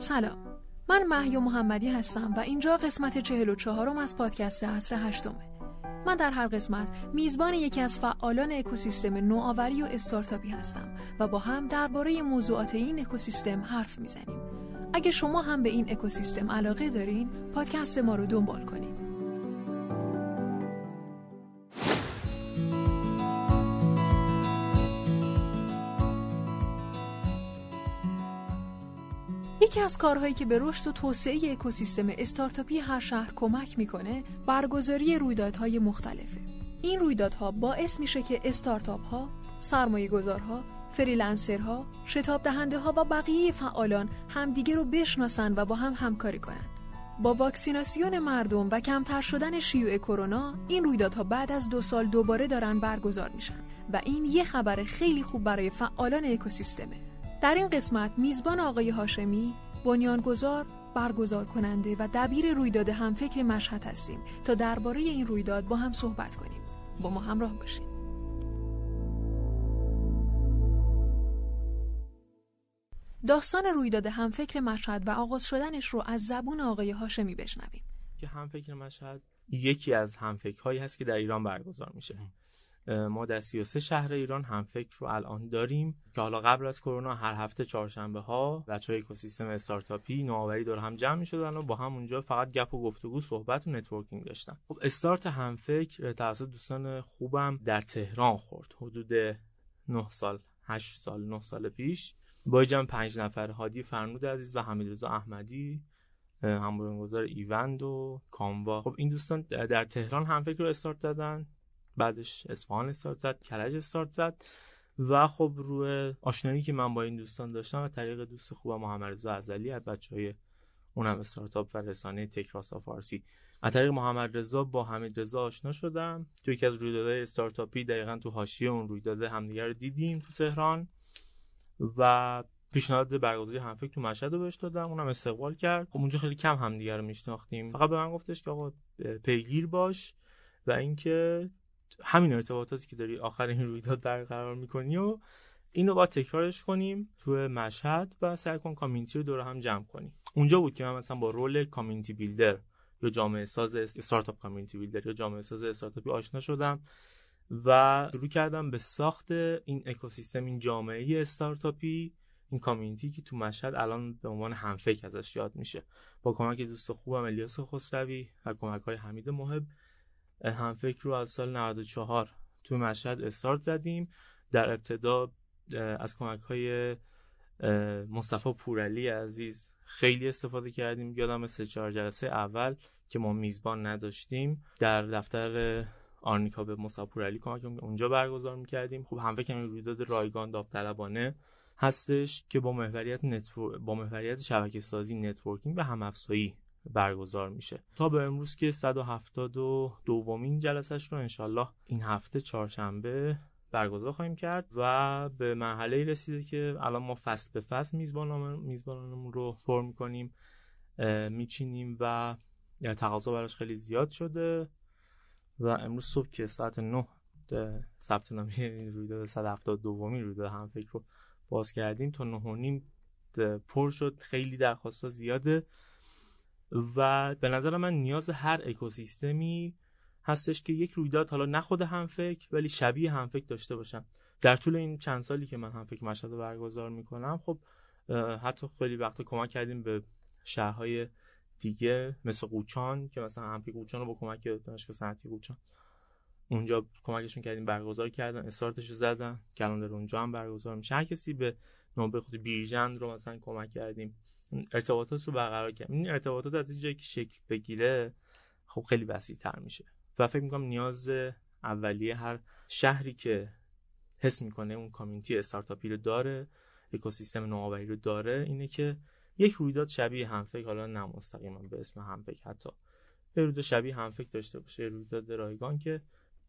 سلام. من محیا محمدی هستم و اینجا قسمت 44 م از پادکست عصر هشتمه. من در هر قسمت میزبان یکی از فعالان اکوسیستم نوآوری و استارتاپی هستم و با هم درباره موضوعات این اکوسیستم حرف می‌زنیم. اگه شما هم به این اکوسیستم علاقه دارین پادکست ما رو دنبال کنید از کارهایی که به رشد و توسعه اکوسیستم استارتاپی هر شهر کمک می‌کنه برگزاری رویدادهای مختلفه. این رویدادها باعث میشه که استارتاپ ها، سرمایه گذارها، فریلنسرها، شتاب دهنده ها و بقیه فعالان همدیگه رو بشناسن و با هم همکاری کنن. با واکسیناسیون مردم و کمتر شدن شیوع کرونا این رویدادها بعد از دو سال دوباره دارن برگزار میشن و این یه خبر خیلی خوب برای فعالان اکوسیستمه. در این قسمت میزبان آقای هاشمی بنیانگذار برگزار کننده و دبیر رویداد همفکر مشهد هستیم تا درباره این رویداد با هم صحبت کنیم. با ما همراه باشید داستان رویداد همفکر مشهد و آغاز شدنش رو از زبون آقای هاشمی بشنویم. که همفکر مشهد یکی از همفکرهایی هست که در ایران برگزار میشه. ما در 33 شهر ایران هم فکر رو الان داریم که حالا قبل از کرونا هر هفته چهارشنبه ها بچه اکوسیستم استارتاپی نوآوری دور هم جمع می‌شدن و با هم اونجا فقط گپ و گفتگو صحبت و networking داشتن. خب استارت هم فکر توسط دوستان خوبم در تهران خورد. حدود 9 سال 8 سال 9 سال پیش. با جمع 5 نفر هادی فرنود عزیز و حمیدرضا احمدی هم بنیانگذار ایوند و کاموا. خب این دوستان در تهران هم فکر رو استارت دادن. بعدش اصفهان استارت زد کرج استارت زد و خب روی آشنایی که من با این دوستان داشتم و طریق دوست خوبم محمد رضا ازلی از بچهای اونم استارتاپ و رسانه تکراسا فارسی. از طریق محمد رضا با حمید رضا آشنا شدم. تو یکی از رویدادهای استارتاپی دقیقا تو حاشیه اون رویداد همدیگه رو دیدیم تو تهران و پیشنهاد برگزاری همفکر تو مشهد رو بهش دادم. اونم استقبال کرد. خب اونجا خیلی کم همدیگه رو میشناختیم. فقط به من گفتش که آقا پیگیر باش و اینکه همین ارتباطاتی که داری آخر این رویداد برقرار می‌کنی و اینو با تکرارش کنیم تو مشهد و سعی کن کامیونیتی رو دور هم جمع کنیم. اونجا بود که من مثلا با رول کامیونیتی بیلدر یا جامعه ساز استارتاپ کامیونیتی بیلدر یا جامعه ساز استارتاپی آشنا شدم و شروع کردم به ساخت این اکوسیستم این جامعه استارتاپی این کامیونیتی که تو مشهد الان به عنوان همفکر ازش یاد میشه. با کمک دوست خوبم الیاس خسروی و کمک های حمید محب هم فکر رو از سال 94 تو مشهد استارت زدیم. در ابتدا از کمک های مصطفی پورعلی عزیز خیلی استفاده کردیم. یادم سه چهار جلسه اول که ما میزبان نداشتیم. در دفتر آرنیکا به مصطفی پورعلی کمک اونجا برگزار می‌کردیم. خب هم فکر رویداد رایگان داوطلبانه هستش که با محوریت networ... با محوریت شبکه سازی networking و هم افزایی برگزار میشه. تا به امروز که 172 دومین جلسش رو انشالله این هفته چهارشنبه برگزار خواهیم کرد و به مرحله رسیده که الان ما فصل به فصل میزبانمون رو پر می‌کنیم میچینیم و تقاضا براش خیلی زیاد شده و امروز صبح که ساعت 9 ثبت نامی رویداد 172 دومی رویداد هم فکر رو باز کردیم تا 9 پر شد. خیلی درخواست زیاده. و به نظر من نیاز هر اکوسیستمی هستش که یک رویداد حالا نه خود همفکر ولی شبیه همفکر داشته باشم. در طول این چند سالی که من همفکر مشهد برگزار می‌کنم خب حتی خیلی وقت کمک کردیم به شهرهای دیگه مثل قوچان که مثلا همفکر قوچان رو با کمک دانشگاه صنعتی قوچان اونجا کمکشون کردیم برگزار کردن استارتش زدن کلندر اونجا هم برگزار میشه. هر کسی به نوبه خود بیرجند رو مثلا کمک کردیم. ارتباطات رو برقرار کردیم. این ارتباطات از این جایی که شکل بگیره خب خیلی وسیع تر میشه. و فکر می‌کنم نیاز اولیه هر شهری که حس می‌کنه اون کامیونیتی استارتاپی رو داره اکوسیستم نوآوری رو داره اینه که یک رویداد شبیه همفکر حالا نه مستقیما به اسم همفکر حتی یه رویداد شبیه همفکر داشته باشه رویداد رایگان که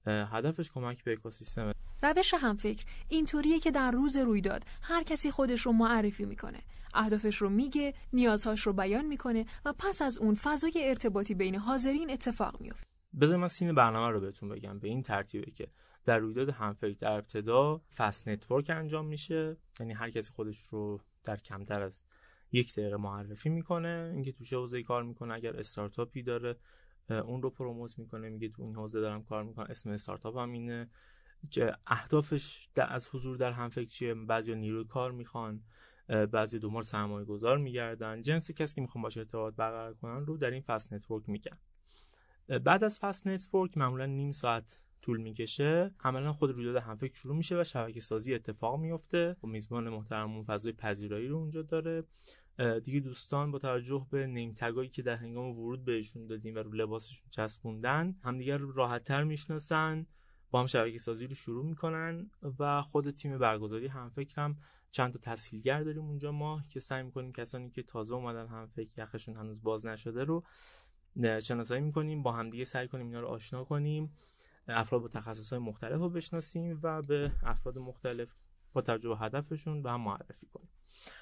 هدفش کمک به اکوسیستم روش همفکر اینطوریه که در روز رویداد هر کسی خودش رو معرفی می‌کنه. اهدافش رو میگه نیازهاش رو بیان می‌کنه و پس از اون فضای ارتباطی بین حاضرین اتفاق میفته بذار من سین برنامه رو بهتون بگم به این ترتیبه که در رویداد همفکر در ابتدا fast network انجام میشه. یعنی هر کسی خودش رو در کمتر از یک دقیقه معرفی می‌کنه اینکه تو چه حوزه کار می‌کنه اگر استارتاپی داره اون رو promote می‌کنه میگه تو این حوزه دارم کار می‌کنم اسم استارتاپ هم اینه. اهدافش از حضور در همفکر چیه؟ بعضی نیروی کار می‌خوان بعضی دنبال سرمایه گذار میگردن. جنس کسی که می‌خوان باشه ارتباط برقرار کنن رو در این fast network میگن. بعد از fast network معمولا نیم ساعت طول می‌کشه. عملا خود رویداد همفکر شروع میشه و شبکه سازی اتفاق میفته و میزبان محترمون فضای پذیرایی رو اونجا داره. دیگه دوستان با توجه به نیم تگایی که در هنگام ورود بهشون دادیم و رو لباسشون چسبوندن همدیگر رو راحت تر می‌شناسن. با هم شبکه سازی رو شروع می‌کنن و خود تیم برگزاری هم چند تا تسهیلگر داریم اونجا ما که سعی می‌کنیم کسانی که تازه اومدن همفکر یخشون هنوز باز نشده رو شناسایی می‌کنیم با همدیگه سعی کنیم اینا رو آشنا کنیم افراد با تخصص مختلف رو بشناسیم و به افراد مختلف با توجه به هدفشون به هم معرفی کنیم.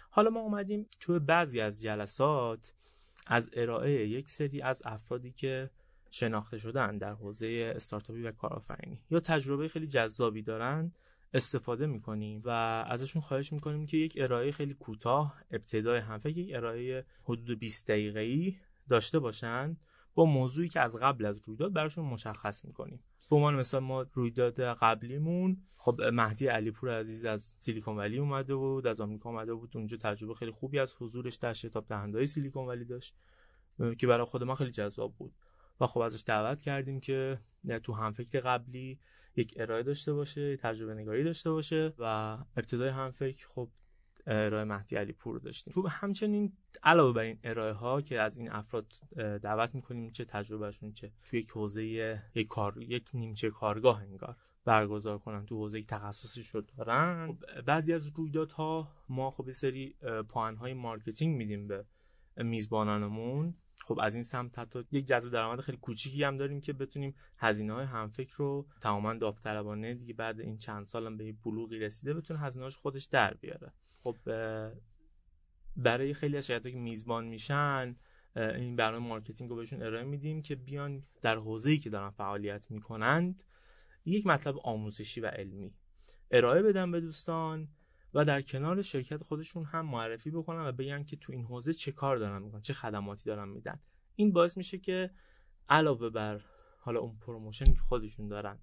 حالا ما اومدیم توی بعضی از جلسات از ارائه یک سری از افرادی که شناخته شدن در حوزه استارتاپی و کارآفرینی. یا تجربه خیلی جذابی دارن استفاده می‌کنیم و ازشون خواهش می‌کنیم که یک ارائه خیلی کوتاه ابتدای فکر یک ارائه حدود 20 دقیقه‌ای داشته باشن. با موضوعی که از قبل از رویداد براشون مشخص می‌کنیم. به عنوان مثلا ما رویداد قبلیمون خب مهدی علیپور عزیز از سیلیکون ولی اومده بود از آمریکا اومده بود. اونجا تجربه خیلی خوبی از حضورش در شتاب دهنده سیلیکون ولی داشت که برای خود ما خیلی جذاب بود. و خب ازش دعوت کردیم که تو همفکر قبلی یک ارائه داشته باشه تجربه نگاری داشته باشه و ابتدای همفکر خب ارائه مهدی علی پور داشتیم. تو همچنین علاوه بر این ارائه ها که از این افراد دعوت می‌کنیم چه تجربهشون چه توی یک حوزه یک کار یک نیمچه کارگاه انگار برگزار کنن تو حوزه تخصصی شون دارن. خب، بعضی از رویدادها ما خب یه سری پوان های marketing میدیم به میزبانانمون. خب از این سمت حتی یک جذب درآمد خیلی کوچیکی هم داریم که بتونیم هزینه های همفکر رو تماما داوطلبانه دیگه بعد این چند سالم به بلوغی رسیده بتونه هزینه‌اش خودش در بیاره. خب برای خیلی از شرکت‌ها که میزبان میشن این برنامه marketing رو بهشون ارائه میدیم که بیان در حوزه‌ای که دارن فعالیت می‌کنند یک مطلب آموزشی و علمی. ارائه بدن به دوستان و در کنار شرکت خودشون هم معرفی بکنن و بگن که تو این حوزه چه کار دارن می‌کنن چه خدماتی دارن میدن. این باعث میشه که علاوه بر حالا اون promotion که خودشون دارن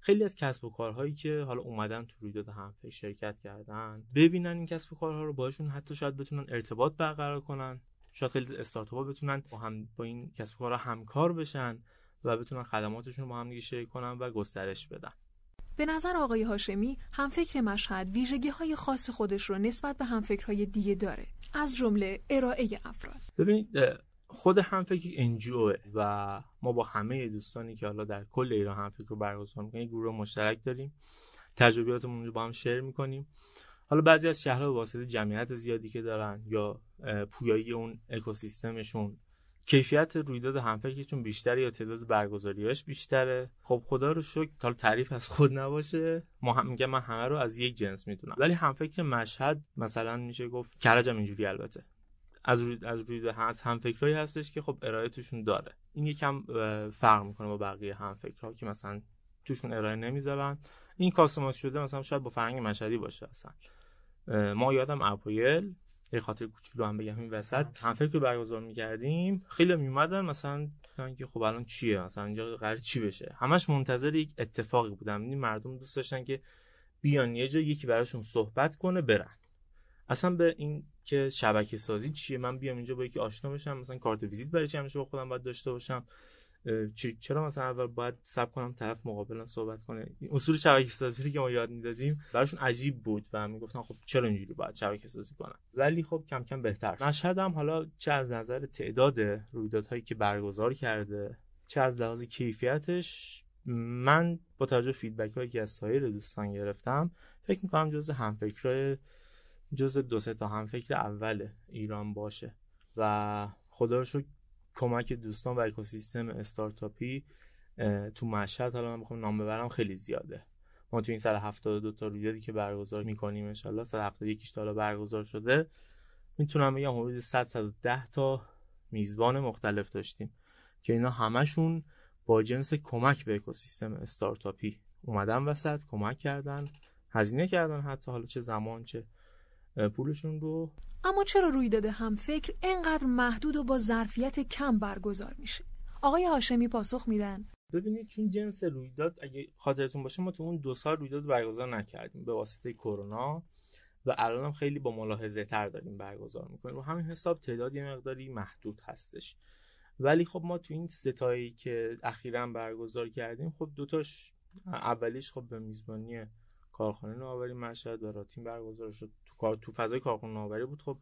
خیلی از کسب و کارهایی که حالا اومدن تو رویداد همفکر شرکت کردن ببینن این کسب و کارها رو باشون حتی شاید بتونن ارتباط برقرار کنن شاید خیلی استارتاپ بتونن با هم با این کسب و کارها همکار بشن و بتونن خدماتشون رو با هم دیگه شریک کنن و گسترش بدن. به نظر آقای هاشمی همفکر مشهد ویژگی های خاص خودش رو نسبت به همفکرهای دیگه داره. از جمله ارائه افراد. ببینید خود همفکر انجیو و ما با همه دوستانی که حالا در کل ایران همفکر رو برگزار می‌کنیم گروه مشترک داریم. تجربیاتمون رو با هم شیر می‌کنیم. حالا بعضی از شهرها به واسطه جمعیت زیادی که دارن یا پویایی اون اکوسیستمشون کیفیت رویداد همفکر چون بیشتره یا تعداد برگزاریاش بیشتره. خب خدا رو شکر تا تعریف از خود نباشه. ما هم میگم من همه رو از یک جنس می‌دونم. ولی همفکر مشهد مثلا میشه گفت کرجم اینجوری البته. از روی از روی از همفکرایی هستش که خب ارائه توشون داره. این یکم فرق می‌کنه با بقیه همفکرها که مثلا توشون ارائه نمی‌ذارن. این کاستومایز شده مثلا شاید با فرهنگ مشهدی باشه اصلا. ما یادم اوایل یه خاطر کوچولو هم بگم این وسط. هم فکر برگزار می‌کردیم. خیلی میومدن مثلا که خب الان چیه؟ مثلا اینجا قرار چی بشه؟ همش منتظر یک اتفاقی بودم این مردم دوست داشتن که بیان یه جا یکی براشون صحبت کنه برن. اصلا به این که شبکه سازی چیه؟ من بیام اینجا با یکی آشنا بشم مثلا کارت ویزیت برای چی همیشه با خودم باید داشته باشم؟ چرا مثلا اول باید سب کنم طرف مقابلا صحبت کنه؟ اصول شبکه سازی که ما یاد می‌دادیم براشون عجیب بود و می‌گفتن خب چرا اینجوری باید شبکه سازی کنم ولی خب کم کم بهتر مشهد هم حالا چه از نظر تعداد رویدادهایی که برگزار کرده چه از لحاظ کیفیتش من با توجه فیدبک هایی که از سایر دوستان گرفتم فکر می‌کنم جز همفکرای جز دو سه تا همفکر اول ایران باشه و خدا رو شکر کمک دوستان و اکوسیستم استارتاپی تو مشهد حالا من بخوام نام ببرم خیلی زیاده. ما تو این 172 تا رویدادی که برگزار می‌کنیم ان شاء الله 171 تا برگزار شده می‌تونم بگم حدود 100 110 تا میزبان مختلف داشتیم که اینا همشون با جنس کمک به اکوسیستم استارتاپی اومدن وسط کمک کردن هزینه کردن حتی حالا چه زمان چه پولشون رو؟ اما چرا رویداد هم فکر اینقدر محدود و با ظرفیت کم برگزار میشه؟ آقای هاشمی پاسخ میدن. ببینید چون جنس رویداد اگه خاطرتون باشه ما تو اون دو سال رویداد برگزار نکردیم به واسطه کرونا و الان هم خیلی با ملاحظه تر داریم برگزار می‌کنیم. و همین حساب تعداد یه مقداری محدود هستش. ولی خب ما تو این ستایی که اخیرا برگزار کردیم خب دوتاش اولیش خب به میزبانی کارخانه نوآوری مشهد و راتین برگزار شد. تو کار تو فضای کارخانه نوآوری بود. خب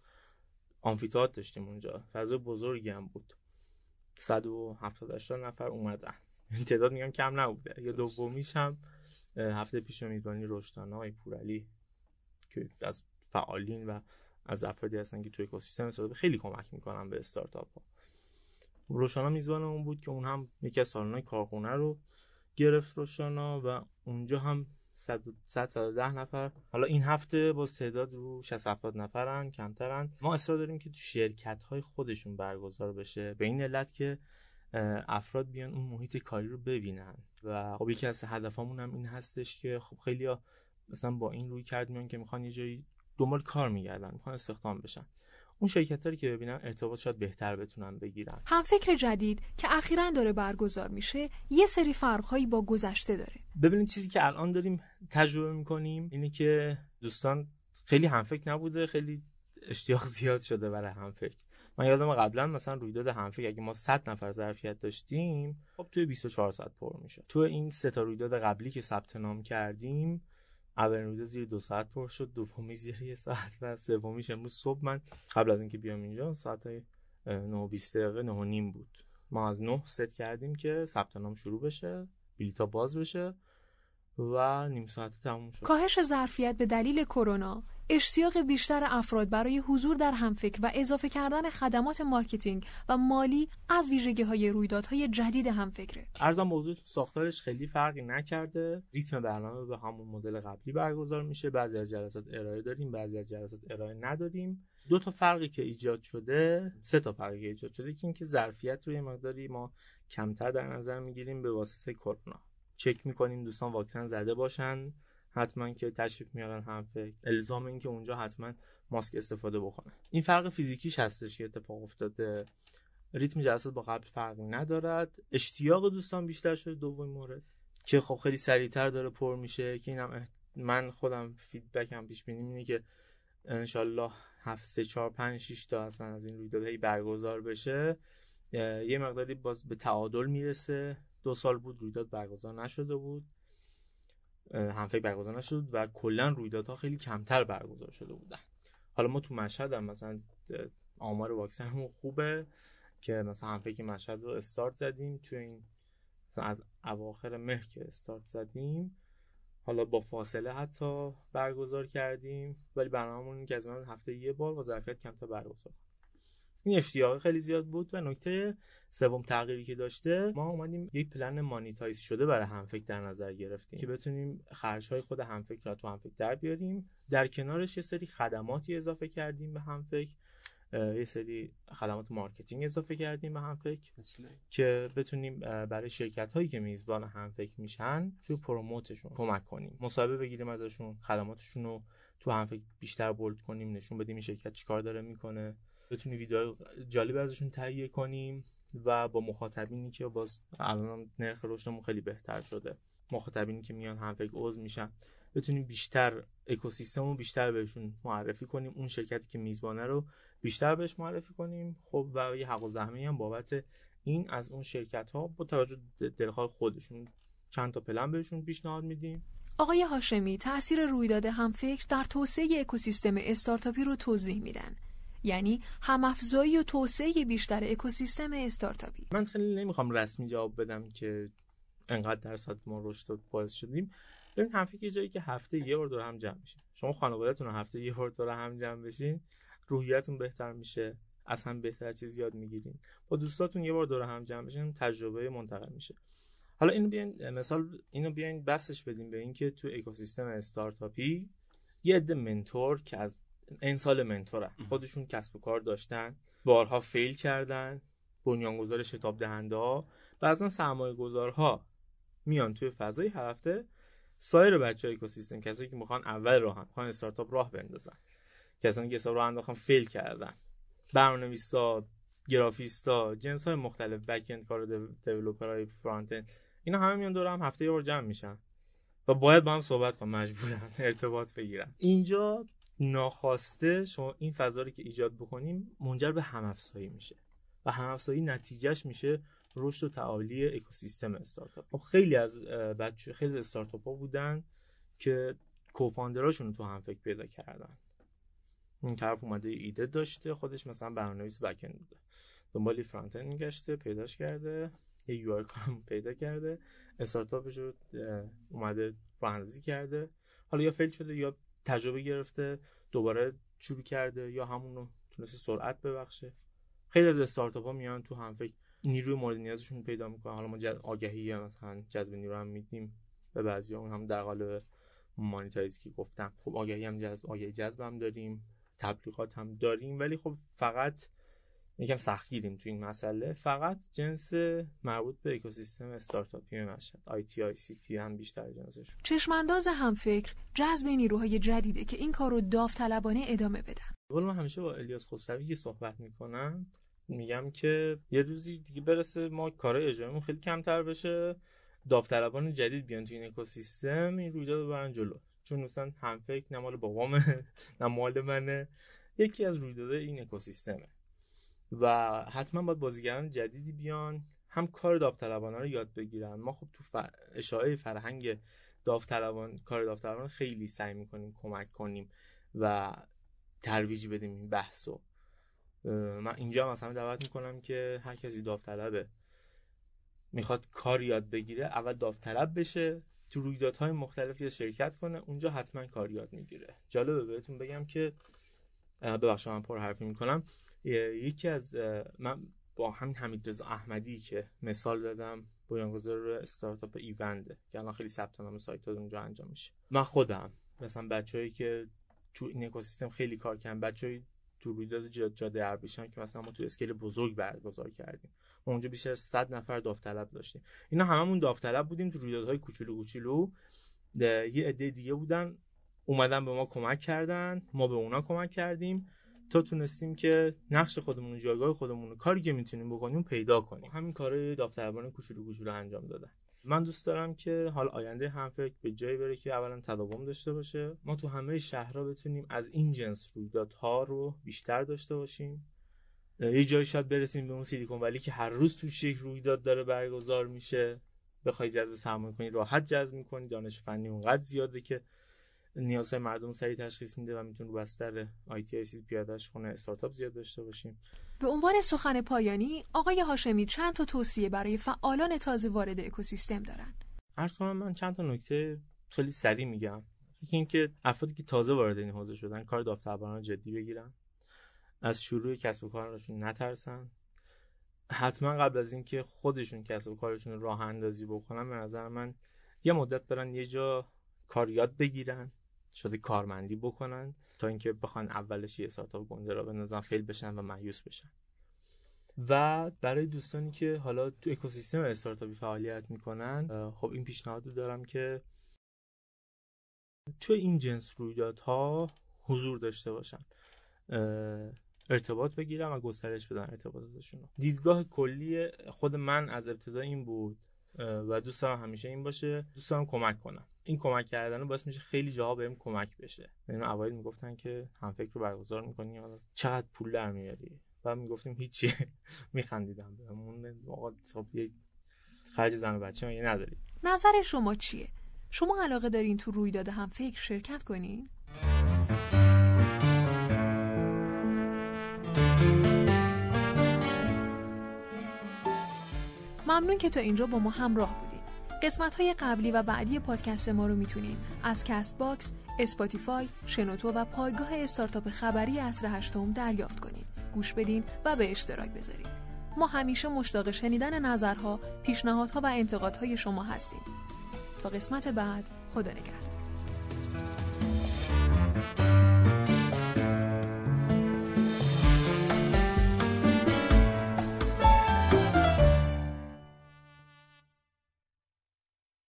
آمفیتئاتر داشتیم اونجا. فضای بزرگی هم بود. 170 نفر اومدن. این تعداد میگم کم نبوده یا دومیش هم هفته پیش میزبانی رشتانه های پورعلی که از فعالین و از افرادی هستن که توی اکوسیستم خیلی کمک می‌کنن به استارتاپ ها. روشانا میزبان اون بود که اون هم یکی از سالن‌های کارخونه رو گرفت روشانا و اونجا هم 100 110 نفر. حالا این هفته باز تعداد رو 60 70 نفرن کمترن. ما اصرار داریم که تو شرکت های خودشون برگزار بشه. به این علت که افراد بیان اون محیط کاری رو ببینن. و خب یکی از هدفامون هم این هستش که خب خیلی مثلا با این روی کرد میان که می‌خوان یه جایی دنبال کار میگردن می‌خوان استخدام بشن. اون شرکت که ببینن ارتباط شاید بهتر بتونن بگیرن. هم فکر جدید که اخیرا داره برگزار میشه یه سری فرقهایی با گذشته داره. ببینید چیزی که الان داریم تجربه می‌کنیم اینه که دوستان خیلی هم فکر نبوده خیلی اشتیاق زیاد شده برای هم فکر من یادم قبلا مثلا رویداد همفکر اگه ما 100 نفر ظرفیت داشتیم خب توی 24 ساعت پر میشه تو این سه تا رویداد قبلی که ثبت نام کردیم اولین زیر دو ساعت پر شد دومی زیر یه ساعت و سومیش امروز صبح. من قبل از اینکه بیام اینجا ساعت 9 20 دقیقه 9 نیم بود. ما از 9 ست کردیم که ثبت نام شروع بشه بلیطا باز بشه و نیم ساعت تموم شد. کاهش ظرفیت به دلیل کرونا. اشتیاق بیشتر افراد برای حضور در همفکر و اضافه کردن خدمات marketing و مالی از ویژگی های رویدادهای جدید همفکره. ارزم موضوع ساختارش خیلی فرقی نکرده. ریتم برنامه به همون مدل قبلی برگزار میشه. بعضی از جلسات ارائه داریم بعضی از جلسات ارائه نداریم. دو تا فرقی که ایجاد شده سه تا فرقی که ایجاد شده که اینکه ظرفیت روی مقداری ما کمتر در نظر می‌گیریم به واسطه کرونا. چک می‌کنیم دوستان واکسن زده باشن. حتما که تشریف میارن هم فکر. الزام این که اونجا حتما ماسک استفاده بکنن. این فرق فیزیکیش هستش که اتفاق افتاده. ریتم جلسات با قبل فرقی ندارد. اشتیاق دوستان بیشتر شده دومین مورد. که خب خیلی سریعتر داره پر میشه. که اینم من خودم فیدبک هم پیش بینیم اینه که انشالله هفت سه چهار پنج شیش تا اصلا از این رویدادهایی برگزار بشه. یه مقداری باز به تعادل می‌رسه. دو سال بود رویداد برگزار نشده بود. همفکر برگزار نشد و کلا رویدادها خیلی کمتر برگزار شده بودن. حالا ما تو مشهد هم مثلا آمار واکسنمون خوبه که مثلا همفکر مشهد رو استارت زدیم تو این مثلا از اواخر مهر که استارت زدیم حالا با فاصله حتی برگزار کردیم ولی برنامه‌مون که از هفته یه بار با ظرفیت کمتر برگزار این اشتیاق خیلی زیاد بود و نکته سوم تغییری که داشته ما اومدیم یک plan monetize شده برای همفکر در نظر گرفتیم که بتونیم خرج های خود همفکر را تو همفکر در بیاریم. در کنارش یه سری خدماتی اضافه کردیم به همفکر یه سری خدمات marketing اضافه کردیم به همفکر که بتونیم برای شرکت هایی که میزبان همفکر میشن توی promote شون کمک کنیم. مصاحبه بگیریم ازشون خدماتشون رو تو همفکر بیشتر بولد کنیم نشون بدیم این شرکت چیکار داره می‌کنه. بتونیم ویدیو جالب ازشون تهیه کنیم و با مخاطبینی که باز الان نرخ رشدمون خیلی بهتر شده. مخاطبینی که میان هم فکر عضو میشن. بتونیم بیشتر اکوسیستم رو بیشتر بهشون معرفی کنیم. اون شرکتی که میزبانه رو بیشتر بهش معرفی کنیم. خب و یه حق و زحمه هم بابت این از اون شرکت ها با توجه دلخواه خودشون چند تا پلن بهشون پیشنهاد میدیم. آقای هاشمی تاثیر رویداد همفکر در توسعه اکوسیستم استارتاپی رو توضیح میدن. یعنی همافزایی و توسعه بیشتر اکوسیستم استارتاپی. من خیلی نمی‌خوام رسمی جواب بدم که انقدر درصد ما رشد باعث شدیم. ببین هم فکر جایی که هفته یه بار دور هم جمع میشین شما خانوادهتون هفته یه بار دور هم جمع بشین روحیتون بهتر میشه از هم بهتر چیز یاد می‌گیرین. با دوستاتون یه بار دور هم جمع بشین تجربه منتقل میشه. حالا اینو بیاین مثال اینو بیاین بسش بدیم به اینکه تو اکوسیستم استارتاپی یه عده منتور که از این سال منتورن خودشون کسب و کار داشتن. بارها فیل کردن. بنیانگذار شتاب دهنده ها. بعضا سرمایه گذارها میان توی فضای هر هفته سایر بچه های اکوسیستم. کسایی که می‌خوان اول راه می‌خوان استارتاپ راه بندازن. کسانی که حساب رو انداختن fail کردن. برنامه‌نویسا گرافیستا جنس های مختلف back end کار های front end اینا همه میان دور هم هفته یه بار جمع میشن. و باید با هم صحبت کنن مجبورن ارتباط بگیرن. اینجا ناخواسته شما این فضا رو که ایجاد بکنیم منجر به هم افزایی میشه و هم افزایی نتیجهش میشه رشد و تعالی اکوسیستم استارتاپ. خب خیلی از بچه خیلی استارتاپ ها بودن که کوفاندراشون تو هم فکر پیدا کردن. این طرف اومده ایده داشته خودش مثلا برنامه‌نویس بک بوده. دنبال فرانت اند میگشته پیداش کرده یه یو آی پیدا کرده استارتاپش رو اومده راهنمایی کرده. حالا یا فیل شده یا تجربه گرفته دوباره شروع کرده یا همون رو تونسته سرعت ببخشه. خیلی از استارتاپ ها میان تو هم فکر نیروی مورد نیازشون پیدا می‌کنن. حالا ما آگهی مثلا جذب نیرو هم میدیم به بعضی اون هم در قالب monetize که گفتم. خب آگهی هم جذب آگهی جذب هم داریم. تبلیغات هم داریم. ولی خب فقط یکم سختگیریم تو این مسئله. فقط جنس مربوط به اکوسیستم استارتاپی مشهد IT ICT هم بیشتر جنسش. چشمانداز هم فکر جذب نیروهای جدیده که این کار رو داوطلبانه ادامه بدن. ولی من همیشه با الیاس خسروی صحبت می‌کنم. میگم که یه روزی دیگه برسه ما کارهای اجرایمون خیلی کمتر بشه. داوطلبان جدید بیان تو این اکوسیستم این رویداد برن جلو. چون مثلا هم فکر نه مال بابامه نه مال منه. یکی از رویدادهای این اکوسیستمه. و حتما باید بازیگران جدیدی بیان هم کار داوطلبانه رو یاد بگیرن. ما خب تو ف... اشاعه فرهنگ داوطلبان کار داوطلبان خیلی سعی می‌کنیم کمک کنیم و ترویج بدیم این بحثو من اینجا مثلا دعوت می‌کنم که هر کسی داوطلبه می‌خواد کار یاد بگیره اول داوطلب بشه تو رویدادهای مختلفی شرکت کنه اونجا حتما کار یاد می‌گیره. جالبه بهتون بگم که ببخشید من پر حرفی می‌کنم. یکی از من با همین حمید رضا احمدی که مثال دادم بنیانگذار استارتاپ ایونده که الان خیلی ثبت نام سایت اونجا انجام میشه. من خودم مثلا بچههایی که تو این اکوسیستم خیلی کار کردن بچه‌ای تو رویداد جاده اربیشم که مثلا ما تو اسکیل بزرگ برگزار کردیم. ما اونجا بیشتر از 100 نفر داوطلب داشتیم. اینا هممون داوطلب بودیم تو رویدادهای کوچولو کوچولو. یه عده دیگه بودن اومدن به ما کمک کردن ما به اونا کمک کردیم. تا تونستیم که نقش خودمون جایگاه خودمون کاری که می‌تونیم بکنیم پیدا کنیم. همین کارهای داوطلبان کوچولو کوچولو انجام دادن. من دوست دارم که حال آینده هم فکر به جایی بره که اولا تداوم داشته باشه. ما تو همه شهرها بتونیم از این جنس رویدادها رو بیشتر داشته باشیم. یه جایی شاید برسیم به اون سیلیکون ولی که هر روز توش یک رویداد داره برگزار میشه. بخوای جذب سرمایه کنی راحت جذب می‌کنی. دانش فنی اونقدر زیاده که نیازهای مردم سریع تشخیص میده و می‌تونه رو بستر آی تی آی پیادهش کنه استارتاپ زیاد داشته باشیم. به عنوان سخن پایانی آقای هاشمی چند تا توصیه برای فعالان تازه وارد اکوسیستم دارن؟ عرض کنم من چند تا نکته خیلی سریع میگم. یکی اینکه افرادی که تازه وارد این حوزه شدن کار داوطلبانه جدی بگیرن. از شروع کسب و کارشون نترسن. حتما قبل از اینکه خودشون کسب و کارشون راه اندازی بکنن به نظر من یه مدت برن یه جا کار یاد بگیرن. شده کارمندی بکنن تا اینکه بخوان اولش یه استارتاپ گنده را بندازن فیل بشن و مایوس بشن. و برای دوستانی که حالا تو اکوسیستم استارتاپی فعالیت می‌کنن خب این پیشنهاد دارم که تو این جنس رویدادها حضور داشته باشن. ارتباط بگیرم و گسترش بدن ارتباطاتشون دیدگاه کلی خود من از ابتدا این بود و دوست دارم همیشه این باشه. دوست دارم کمک کنم. این کمک کردن باعث میشه خیلی جاها بهم کمک بشه. یعنی اوایل می‌گفتن که هم فکر رو برگزار می‌کنی چقدر پول در میاری؟ و می‌گفتیم هیچی. میخندیدم بهمون. آقا خب خرج زن و بچه مگه نداری؟ نظر شما چیه؟ شما علاقه دارین تو رویداد هم فکر شرکت کنین؟ ممنون که تا اینجا با ما همراه بودید. قسمت های قبلی و بعدی پادکست ما رو می‌تونید از کست باکس، اسپاتیفای، شنوتو و پایگاه استارتاپ خبری عصر هشتم دریافت کنید. گوش بدین و به اشتراک بذارید. ما همیشه مشتاق شنیدن نظرها، پیشنهادها و انتقادهای شما هستیم. تا قسمت بعد خدا نگهدار.